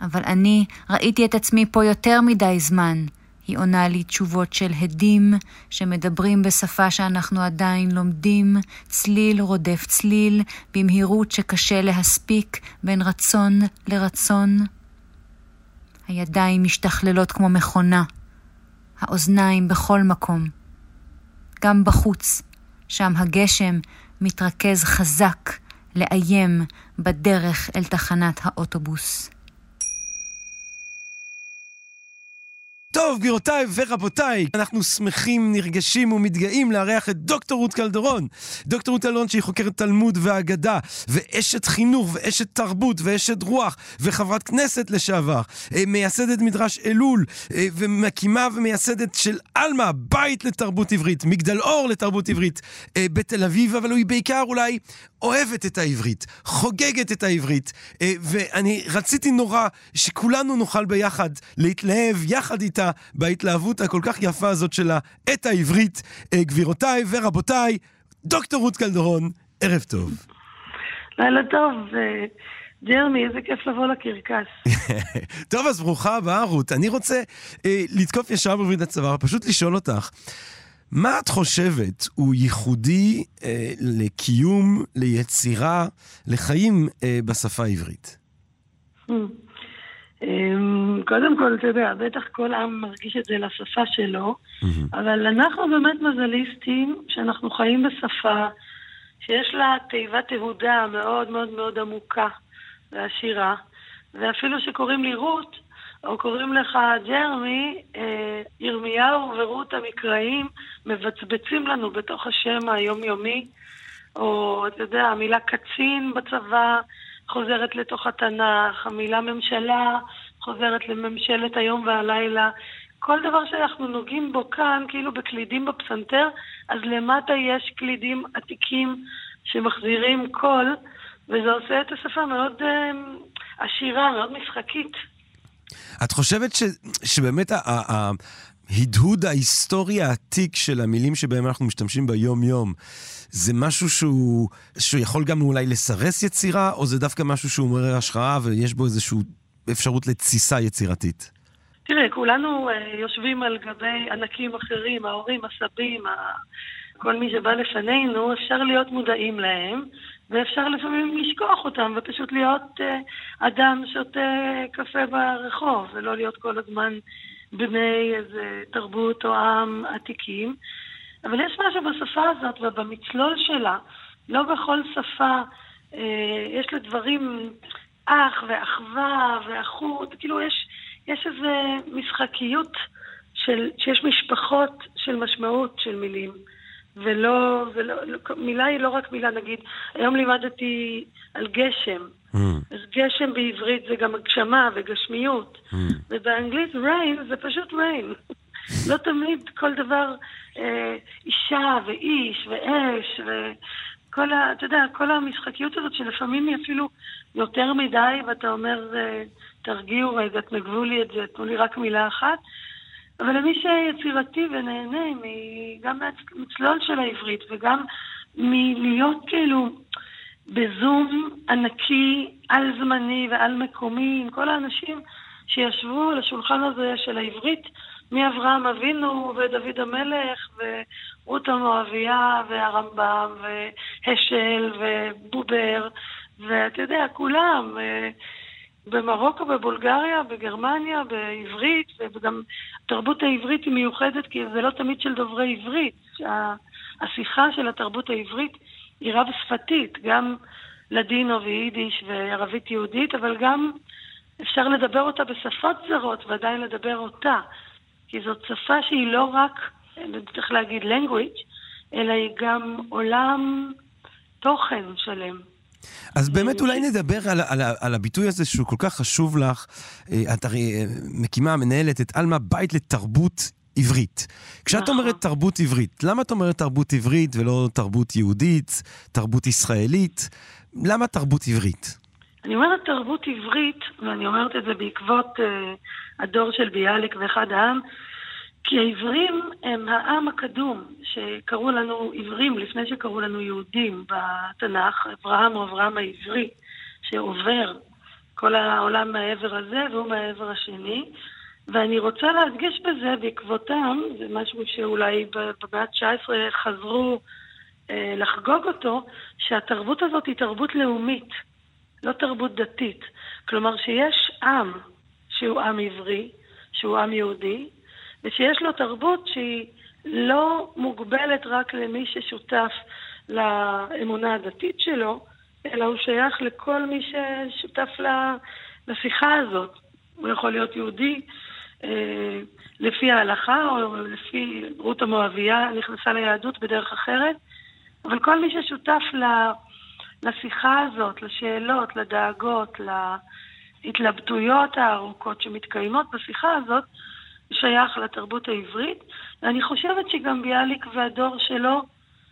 אבל אני ראיתי את עצמי פה יותר מדי זמן, היא עונה לי תשובות של הדים שמדברים בשפה שאנחנו עדיין לומדים, צליל רודף צליל, במהירות שקשה להספיק בין רצון לרצון. הידיים משתכללות כמו מכונה, האוזניים בכל מקום. גם בחוץ, שם הגשם מתרכז חזק לאיים בדרך אל תחנת האוטובוס. טוב, גבירותיי ורבותיי, אנחנו שמחים, נרגשים ומתגאים לארח את דוקטור רות קלדרון. דוקטור רות קלדרון שהיא חוקרת תלמוד ואגדה, ואשת חינוך, ואשת תרבות, ואשת רוח, וחברת כנסת לשעבר, אה, מייסדת מדרש אלול, אה, ומקימה ומייסדת של עלמה, בית לתרבות עברית, מגדל אור לתרבות עברית אה, בתל אביב, אבל היא בעיקר אולי אוהבת את העברית, חוגגת את העברית, ואני רציתי נורא שכולנו נוכל ביחד להתלהב יחד איתה. איתה בהתלהבות הכל כך יפה הזאת שלה את העברית. אה, גבירותיי ורבותיי, דוקטור רות קלדרון, ערב טוב. לילה טוב. ג'רמי, איזה כיף לבוא לקרקס. טוב, אז ברוכה הבאה, רות. אני רוצה אה, לתקוף ישר בברית הצוואר, פשוט לשאול אותך, מה את חושבת הוא ייחודי אה, לקיום, ליצירה, לחיים אה, בשפה העברית? אמ, קודם כל, אתה יודע, בטח כל עם מרגיש את זה לשפה שלו, אבל אנחנו באמת מזליסטים שאנחנו חיים בשפה שיש לה תיבת תהודה מאוד מאוד מאוד עמוקה ועשירה, ואפילו שקוראים לי רות, או קוראים לך ג'רמי, אה, ירמיהו ורות המקראיים מבצבצים לנו בתוך השם היומיומי, או אתה יודע, המילה קצין בצבא חוזרת לתוך התנ"ך, המילה ממשלה חוזרת לממשלת היום והלילה. כל דבר שאנחנו נוגעים בו כאן, כאילו בקלידים בפסנתר, אז למטה יש קלידים עתיקים שמחזירים קול, וזה עושה את השפה מאוד אה, עשירה, מאוד משחקית. את חושבת ש, שבאמת ההדהוד ההיסטורי העתיק של המילים שבהם אנחנו משתמשים ביום-יום, זה משהו שהוא, שהוא יכול גם אולי לסרס יצירה, או זה דווקא משהו שהוא מעורר השראה ויש בו איזושהי אפשרות לתסיסה יצירתית? תראה, כולנו uh, יושבים על גבי ענקים אחרים, ההורים, הסבים, ה... כל מי שבא לפנינו, אפשר להיות מודעים להם, ואפשר לפעמים לשכוח אותם, ופשוט להיות uh, אדם שותה קפה ברחוב, ולא להיות כל הזמן בני איזה תרבות או עם עתיקים. אבל יש משהו בשפה הזאת ובמצלול שלה, לא בכל שפה uh, יש לדברים אח ואחווה ואחות, כאילו יש, יש איזו משחקיות של, שיש משפחות של משמעות של מילים. ולא, ולא, מילה היא לא רק מילה, נגיד, היום לימדתי על גשם. Mm. אז גשם בעברית זה גם הגשמה וגשמיות. Mm. ובאנגלית rain זה פשוט rain. לא תמיד כל דבר אה, אישה ואיש ואש וכל ה... אתה יודע, כל המשחקיות הזאת שלפעמים היא אפילו יותר מדי, ואתה אומר, אה, תרגיעו רגע, תנגבו לי את זה, תנו לי רק מילה אחת. אבל למי שיצירתי ונהנה גם מהצלול של העברית וגם מלהיות כאילו בזום ענקי, על זמני ועל מקומי, עם כל האנשים שישבו על השולחן הזה של העברית, מאברהם אבינו ודוד המלך ורות המואביה והרמב"ם והשל ובובר, ואתה יודע, כולם. במרוקו, בבולגריה, בגרמניה, בעברית, וגם התרבות העברית היא מיוחדת כי זה לא תמיד של דוברי עברית. השיחה של התרבות העברית היא רב-שפתית, גם לדינו ויידיש וערבית יהודית, אבל גם אפשר לדבר אותה בשפות זרות ועדיין לדבר אותה. כי זאת שפה שהיא לא רק, צריך להגיד language, אלא היא גם עולם תוכן שלם. אז באמת אולי נדבר על, על, על הביטוי הזה שהוא כל כך חשוב לך. אה, את הרי אה, מקימה, מנהלת את עלמה בית לתרבות עברית. כשאת נכון. אומרת תרבות עברית, למה את אומרת תרבות עברית ולא תרבות יהודית, תרבות ישראלית? למה תרבות עברית? אני אומרת תרבות עברית, ואני אומרת את זה בעקבות uh, הדור של ביאליק ואחד העם, כי העברים הם העם הקדום, שקראו לנו עברים לפני שקראו לנו יהודים בתנ"ך, אברהם הוא אברהם העברי, שעובר כל העולם מהעבר הזה והוא מהעבר השני. ואני רוצה להדגיש בזה, בעקבותם, זה משהו שאולי במאה ה-19 חזרו אה, לחגוג אותו, שהתרבות הזאת היא תרבות לאומית, לא תרבות דתית. כלומר שיש עם שהוא עם עברי, שהוא עם יהודי, ושיש לו תרבות שהיא לא מוגבלת רק למי ששותף לאמונה הדתית שלו, אלא הוא שייך לכל מי ששותף לשיחה הזאת. הוא יכול להיות יהודי אה, לפי ההלכה, או לפי רות המואבייה נכנסה ליהדות בדרך אחרת, אבל כל מי ששותף לשיחה הזאת, לשאלות, לדאגות, להתלבטויות הארוכות שמתקיימות בשיחה הזאת, שייך לתרבות העברית, ואני חושבת שגם ביאליק והדור שלו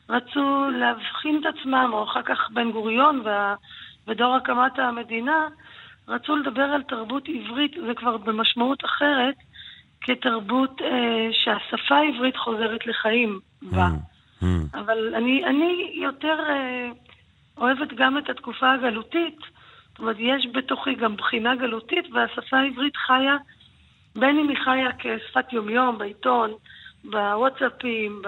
רצו להבחין את עצמם, או אחר כך בן גוריון ודור הקמת המדינה, רצו לדבר על תרבות עברית, זה כבר במשמעות אחרת, כתרבות אה, שהשפה העברית חוזרת לחיים בה. Mm, mm. אבל אני, אני יותר אה, אוהבת גם את התקופה הגלותית, זאת אומרת, יש בתוכי גם בחינה גלותית, והשפה העברית חיה בין אם היא חיה כשפת יומיום בעיתון, בוואטסאפים,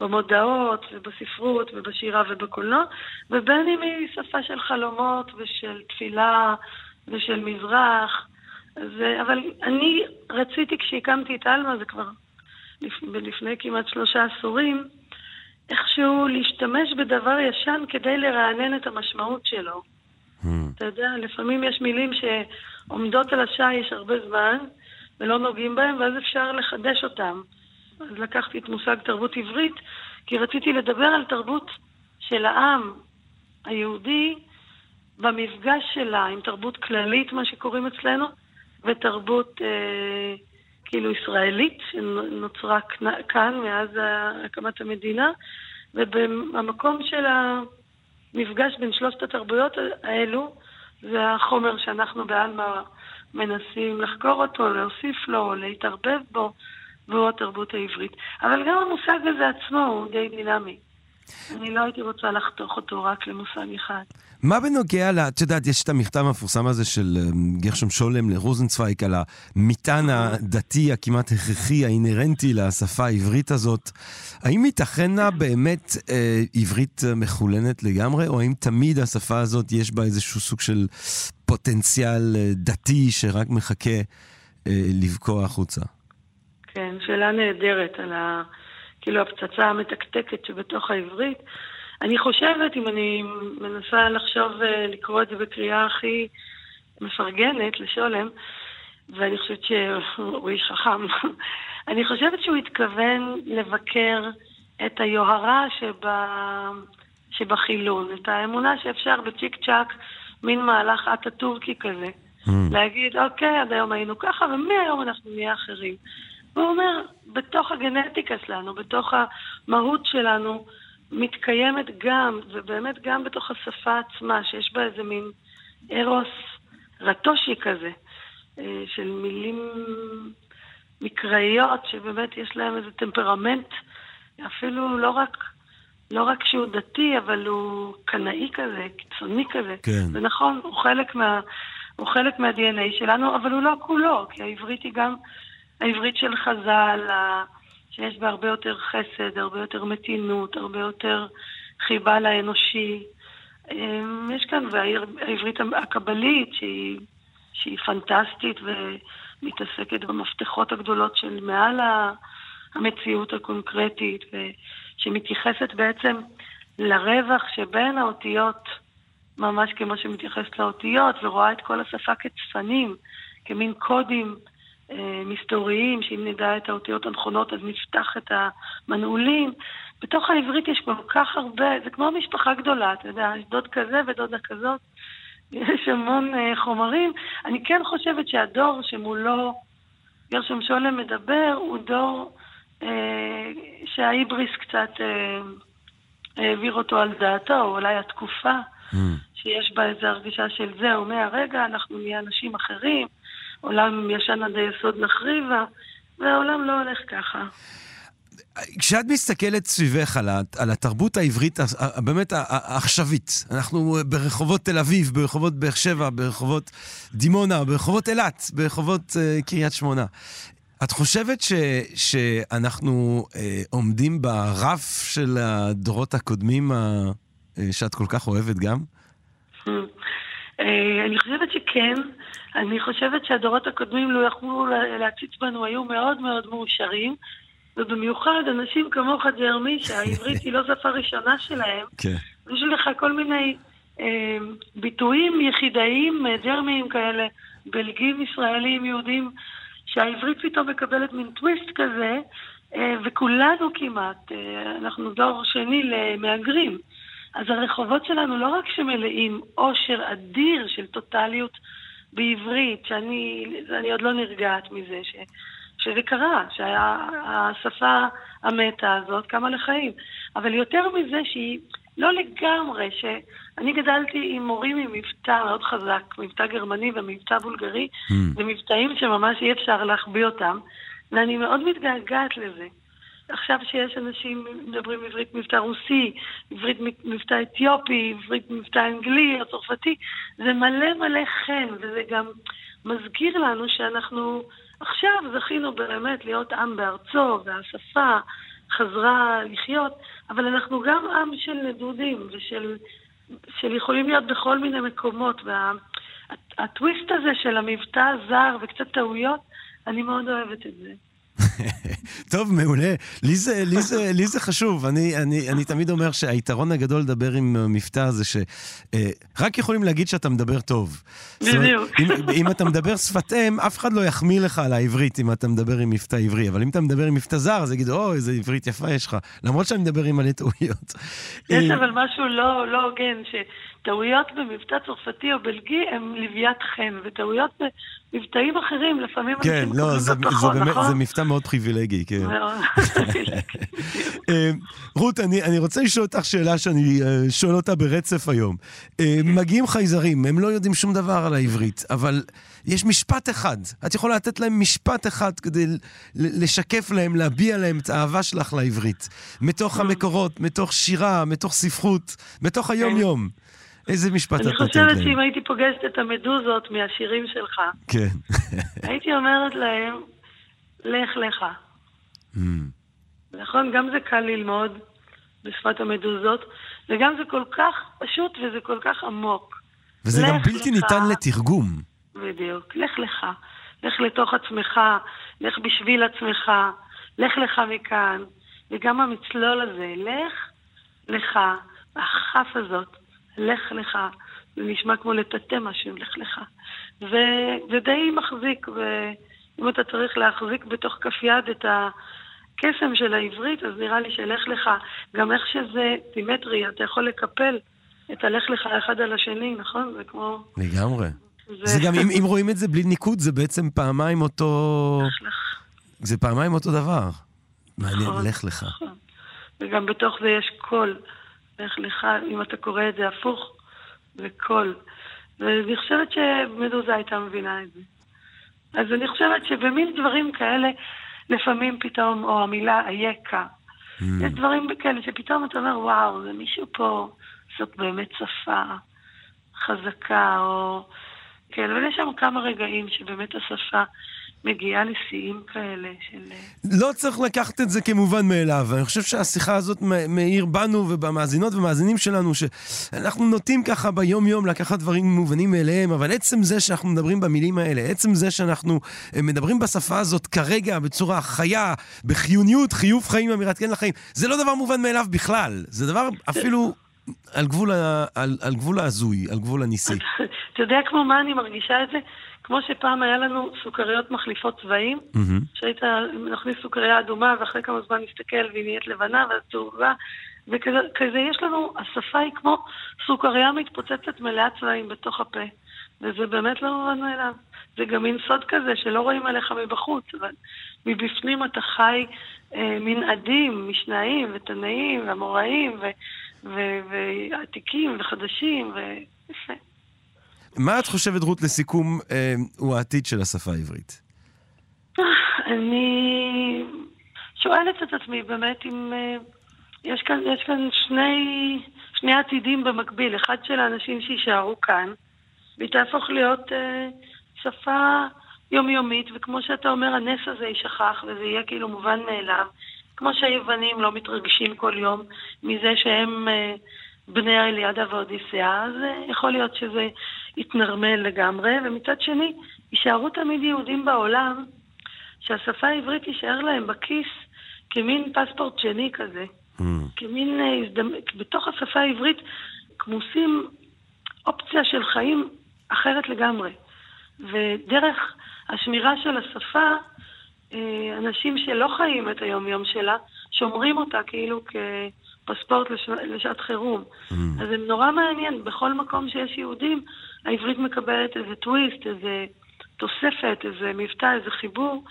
במודעות ובספרות ובשירה ובקולנוע, ובין אם היא שפה של חלומות ושל תפילה ושל מזרח. זה, אבל אני רציתי כשהקמתי את עלמה, זה כבר לפני כמעט שלושה עשורים, איכשהו להשתמש בדבר ישן כדי לרענן את המשמעות שלו. אתה יודע, לפעמים יש מילים שעומדות על השיש הרבה זמן, ולא נוגעים בהם, ואז אפשר לחדש אותם. אז לקחתי את מושג תרבות עברית, כי רציתי לדבר על תרבות של העם היהודי במפגש שלה עם תרבות כללית, מה שקוראים אצלנו, ותרבות אה, כאילו ישראלית, שנוצרה כאן מאז הקמת המדינה, ובמקום של המפגש בין שלושת התרבויות האלו, זה החומר שאנחנו בעלמא מנסים לחקור אותו, להוסיף לו, להתערבב בו, והוא התרבות העברית. אבל גם המושג הזה עצמו הוא די דינמי. אני לא הייתי רוצה לחתוך אותו רק למושג אחד. מה בנוגע ל... את יודעת, יש את המכתב המפורסם הזה של אמ, גרשום שולם לרוזנצוויג על המטען הדתי הכמעט הכרחי, האינהרנטי לשפה העברית הזאת. האם ייתכנה באמת אה, עברית מחולנת לגמרי, או האם תמיד השפה הזאת יש בה איזשהו סוג של פוטנציאל אה, דתי שרק מחכה אה, לבקוע החוצה? כן, שאלה נהדרת על ה... כאילו הפצצה המתקתקת שבתוך העברית. אני חושבת, אם אני מנסה לחשוב, אה, לקרוא את זה בקריאה הכי מפרגנת לשולם, ואני חושבת שהוא איש חכם, אני חושבת שהוא התכוון לבקר את היוהרה שבה, שבחילון, את האמונה שאפשר בצ'יק צ'אק, מין מהלך אטה-טורקי כזה. Mm. להגיד, אוקיי, עד היום היינו ככה, ומהיום אנחנו נהיה אחרים. והוא אומר, בתוך הגנטיקה שלנו, בתוך המהות שלנו, מתקיימת גם, ובאמת גם בתוך השפה עצמה, שיש בה איזה מין ארוס רטושי כזה, אה, של מילים מקראיות, שבאמת יש להם איזה טמפרמנט, אפילו לא רק, לא רק שהוא דתי, אבל הוא קנאי כזה, קיצוני כזה. כן. זה נכון, הוא חלק מה... הוא חלק מה-DNA שלנו, אבל הוא לא כולו, כי העברית היא גם העברית של חז"ל, שיש בה הרבה יותר חסד, הרבה יותר מתינות, הרבה יותר חיבה לאנושי. אמ, יש כאן, והעברית הקבלית, שהיא, שהיא פנטסטית ומתעסקת במפתחות הגדולות של מעל המציאות הקונקרטית, ושמתייחסת בעצם לרווח שבין האותיות, ממש כמו שמתייחסת לאותיות, ורואה את כל השפה כצפנים, כמין קודים מסתוריים, שאם נדע את האותיות הנכונות אז נפתח את המנעולים. בתוך העברית יש כל כך הרבה, זה כמו משפחה גדולה, אתה יודע, יש דוד כזה ודודה כזאת, יש המון uh, חומרים. אני כן חושבת שהדור שמולו גרשום שולם מדבר הוא דור uh, שההיבריס קצת uh, העביר אותו על דעתו, או אולי התקופה mm. שיש בה איזו הרגשה של זהו, מהרגע אנחנו נהיה אנשים אחרים. עולם ישן עד היסוד נחריבה, והעולם לא הולך ככה. כשאת מסתכלת סביבך על, על התרבות העברית באמת העכשווית, אנחנו ברחובות תל אביב, ברחובות באר שבע, ברחובות דימונה, ברחובות אילת, ברחובות uh, קריית שמונה. את חושבת ש, שאנחנו uh, עומדים ברף של הדורות הקודמים uh, שאת כל כך אוהבת גם? אני חושבת שכן. אני חושבת שהדורות הקודמים לא יכלו להציץ בנו, היו מאוד מאוד מאושרים, ובמיוחד אנשים כמוך, ג'רמי, שהעברית היא לא שפה ראשונה שלהם. כן. יש לך כל מיני אה, ביטויים יחידאיים, אה, ג'רמיים כאלה, בלגים ישראלים, יהודים, שהעברית פתאום מקבלת מין טוויסט כזה, אה, וכולנו כמעט, אה, אנחנו דור שני למהגרים. אז הרחובות שלנו לא רק שמלאים עושר אדיר של טוטליות, בעברית, שאני עוד לא נרגעת מזה, ש, שזה קרה, שהשפה המתה הזאת קמה לחיים. אבל יותר מזה שהיא לא לגמרי, שאני גדלתי עם מורים עם מבטא מאוד חזק, מבטא גרמני ומבטא בולגרי, mm. זה מבטאים שממש אי אפשר להחביא אותם, ואני מאוד מתגעגעת לזה. עכשיו שיש אנשים מדברים עברית מבטא רוסי, עברית מבטא אתיופי, עברית מבטא אנגלי או צרפתי, זה מלא מלא חן, וזה גם מזכיר לנו שאנחנו עכשיו זכינו באמת להיות עם בארצו, והשפה חזרה לחיות, אבל אנחנו גם עם של נדודים ושל של יכולים להיות בכל מיני מקומות, והטוויסט וה, הזה של המבטא הזר וקצת טעויות, אני מאוד אוהבת את זה. טוב, מעולה. לי זה, לי זה, לי זה חשוב. אני, אני, אני תמיד אומר שהיתרון הגדול לדבר עם המבטא זה שרק יכולים להגיד שאתה מדבר טוב. בדיוק. אם, אם אתה מדבר שפת אם, אף אחד לא יחמיא לך על העברית אם אתה מדבר עם מבטא עברי. אבל אם אתה מדבר עם מבטא זר, אז יגידו, אוי, איזה עברית יפה יש לך. למרות שאני מדבר עם מלא טעויות. יש אה, אבל משהו לא לא הוגן, שטעויות במבטא צרפתי או בלגי הם לוויית חן, וטעויות במבטאים אחרים, לפעמים כן, אנשים לא, זה, לא זה נכון, באמת, נכון? זה מבטא מאוד פריבילגי, כן. מאוד. אה, רות, אני, אני רוצה לשאול אותך שאלה שאני אה, שואל אותה ברצף היום. אה, מגיעים חייזרים, הם לא יודעים שום דבר על העברית, אבל יש משפט אחד. את יכולה לתת להם משפט אחד כדי לשקף להם, להביע להם את האהבה שלך לעברית. מתוך המקורות, מתוך שירה, מתוך ספרות, מתוך היום-יום. איזה משפט את אני נותנת חושבת להם? שאם הייתי פוגשת את המדוזות מהשירים שלך, כן. הייתי אומרת להם, לך לך. Mm, נכון? גם זה קל ללמוד בשפת המדוזות, וגם זה כל כך פשוט וזה כל כך עמוק. וזה גם בלתי לך. ניתן לתרגום. בדיוק. לך לך. לך לתוך עצמך, לך בשביל עצמך, לך לך מכאן. וגם המצלול הזה, לך לך, הכף הזאת, לך לך. זה נשמע כמו לטאטא משהו, לך לך. וזה די מחזיק, ואם אתה צריך להחזיק בתוך כף יד את הקסם של העברית, אז נראה לי שלך לך, גם איך שזה סימטרי, אתה יכול לקפל את הלך לך אחד על השני, נכון? זה כמו... לגמרי. זה גם, אם, אם רואים את זה בלי ניקוד, זה בעצם פעמיים אותו... לך לך. זה פעמיים אותו דבר. מעניין, נכון. לך לך. נכון. וגם בתוך זה יש כל. לך לך, אם אתה קורא את זה הפוך, זה כל. ואני חושבת שמדוזה הייתה מבינה את זה. אז אני חושבת שבמין דברים כאלה, לפעמים פתאום, או המילה אייכה, Mm. יש דברים כאלה שפתאום אתה אומר, וואו, זה מישהו פה, זאת באמת שפה חזקה, או... כן, אבל יש שם כמה רגעים שבאמת השפה מגיעה לשיאים כאלה של... לא צריך לקחת את זה כמובן מאליו. אני חושב שהשיחה הזאת מאיר בנו ובמאזינות ומאזינים שלנו, שאנחנו נוטים ככה ביום-יום לקחת דברים מובנים מאליהם, אבל עצם זה שאנחנו מדברים במילים האלה, עצם זה שאנחנו אה, מדברים בשפה הזאת כרגע בצורה חיה, בחיוניות, חיוב חיים, אמירת כן לחיים, זה לא דבר מובן מאליו בכלל. זה דבר אפילו על גבול, ה- על, על גבול ההזוי, על גבול הניסי. אתה יודע כמו מה אני מרגישה את זה? כמו שפעם היה לנו סוכריות מחליפות צבעים, מהמם. שהיית מכניס סוכריה אדומה ואחרי כמה זמן נסתכל והיא נהיית לבנה ואז צהובה, וכזה כזה יש לנו, השפה היא כמו סוכריה מתפוצצת מלאה צבעים בתוך הפה, וזה באמת לא מובן מאליו. זה גם מין סוד כזה שלא רואים עליך מבחוץ, אבל מבפנים אתה חי אה, מנעדים, משנאים ותנאים ואמוראים ו- ו- ועתיקים וחדשים, ויפה. מה את חושבת, רות, לסיכום, אה, הוא העתיד של השפה העברית? אני שואלת את עצמי באמת אם אה, יש כאן, יש כאן שני, שני עתידים במקביל, אחד של האנשים שיישארו כאן, והיא תהפוך להיות אה, שפה יומיומית, וכמו שאתה אומר, הנס הזה יישכח, וזה יהיה כאילו מובן מאליו. כמו שהיוונים לא מתרגשים כל יום מזה שהם אה, בני האליאדה והאודיסאה, אז אה, יכול להיות שזה יתנרמל לגמרי, ומצד שני, יישארו תמיד יהודים בעולם, שהשפה העברית תישאר להם בכיס כמין פספורט שני כזה. כמין אה, הזדמנות, בתוך השפה העברית כמוסים אופציה של חיים אחרת לגמרי. ודרך השמירה של השפה, אה, אנשים שלא חיים את היום-יום שלה, שומרים אותה כאילו כפספורט לש... לשעת חירום. אז זה נורא מעניין, בכל מקום שיש יהודים, העברית מקבלת איזה טוויסט, איזה תוספת, איזה מבטא, איזה חיבור.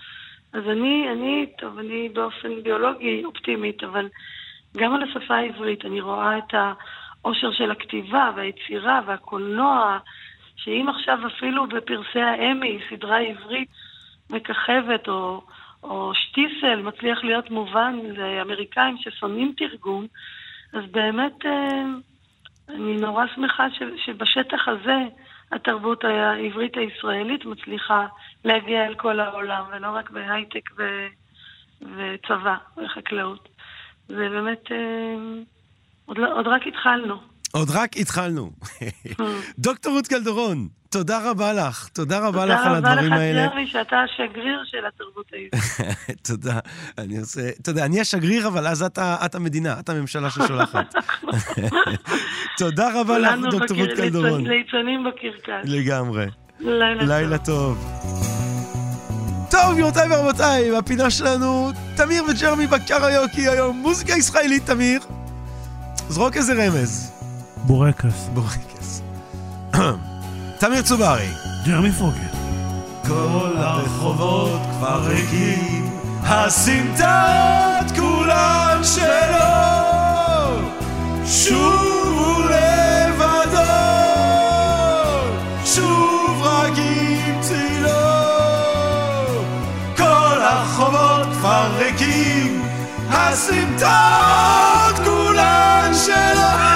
אז אני, אני, טוב, אני באופן ביולוגי אופטימית, אבל גם על השפה העברית אני רואה את העושר של הכתיבה והיצירה והקולנוע, שאם עכשיו אפילו בפרסי האמי, סדרה עברית מככבת, או, או שטיסל מצליח להיות מובן לאמריקאים ששונאים תרגום, אז באמת אה, אני נורא שמחה ש, שבשטח הזה התרבות העברית הישראלית מצליחה להגיע אל כל העולם, ולא רק בהייטק ו, וצבא וחקלאות. זה באמת, אה, עוד, לא, עוד רק התחלנו. עוד רק התחלנו. דוקטור רות קלדרון, תודה רבה לך. תודה רבה לך על תודה רבה הדברים לך, האלה. ג'רמי, שאתה השגריר של התרבות העברית. תודה. אני עושה... אתה יודע, אני השגריר, אבל אז את, המדינה, את הממשלה ששולחת. תודה רבה לך, דוקטור רות קלדרון. ליצנים בקרקס. לגמרי. לילה טוב. טוב. טוב, גבירותיי ורבותיי, בפינה שלנו, תמיר וג'רמי בקריוקי היום, מוזיקה ישראלית, תמיר. זרוק איזה רמז. בורקס. בורקס. תמיר צוברי. ג'רמי פוגל. כל הרחובות כבר ריקים, הסמטאות כולן שלו, שובו לבדו, שוב רק עם צילו. כל הרחובות כבר ריקים, הסמטאות כולן שלו.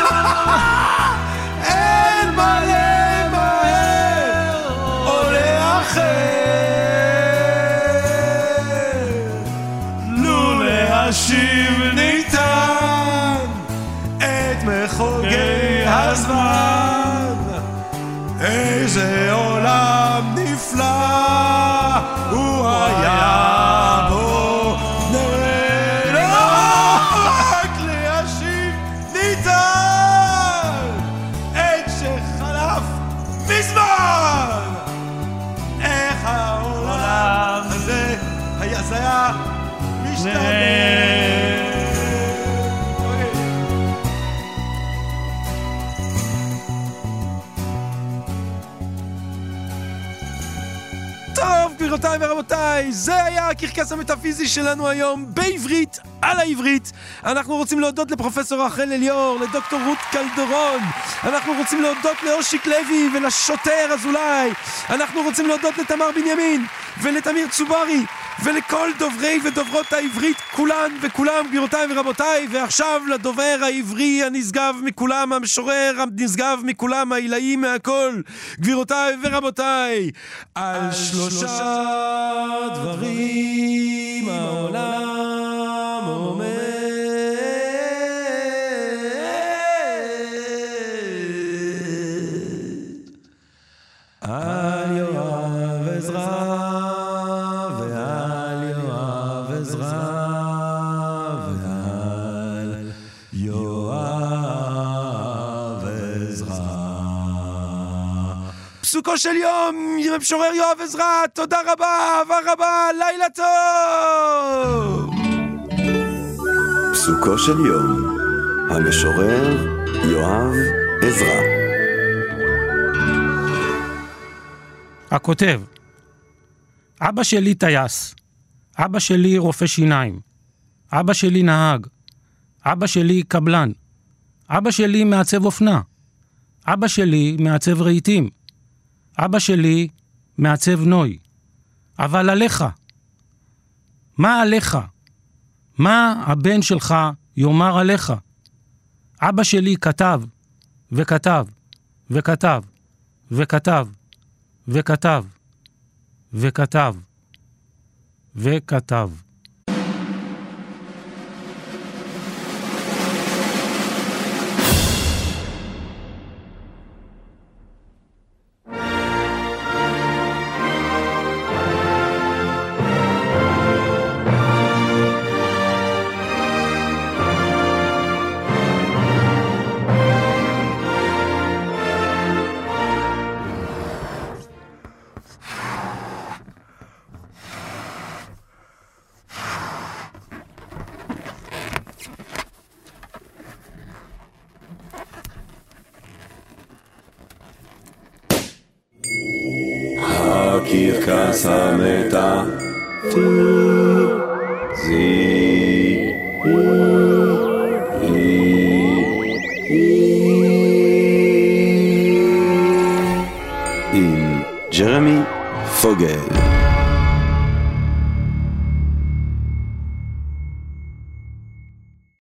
הזמן. איזה עולם נפלא הוא היה בו. רק להשיב ניתן. את שחלף מזמן. איך העולם הזה היה זה היה משתנה גבירותיי ורבותיי, זה היה הקרקס המטאפיזי שלנו היום בעברית, על העברית. אנחנו רוצים להודות לפרופסור רחל אליאור, לדוקטור רות קלדרון. אנחנו רוצים להודות לאושיק לוי ולשוטר אזולאי. אנחנו רוצים להודות לתמר בנימין ולתמיר צוברי ולכל דוברי ודוברות העברית, כולן וכולם, גבירותיי ורבותיי. ועכשיו לדובר העברי הנשגב מכולם, המשורר הנשגב מכולם, העילאי מהכל. גבירותיי ורבותיי, על שלושה דברים העולם עומד. פסוקו של יום, המשורר יואב עזרא, תודה רבה, אהבה רבה, לילה טוב! פסוקו של יום, המשורר יואב עזרא. הכותב, אבא שלי טייס, אבא שלי רופא שיניים, אבא שלי נהג, אבא שלי קבלן, אבא שלי מעצב אופנה, אבא שלי מעצב רהיטים, אבא שלי מעצב נוי. אבל עליך, מה עליך? מה הבן שלך יאמר עליך? אבא שלי כתב, וכתב, וכתב, וכתב, וכתב, וכתב, וכתב.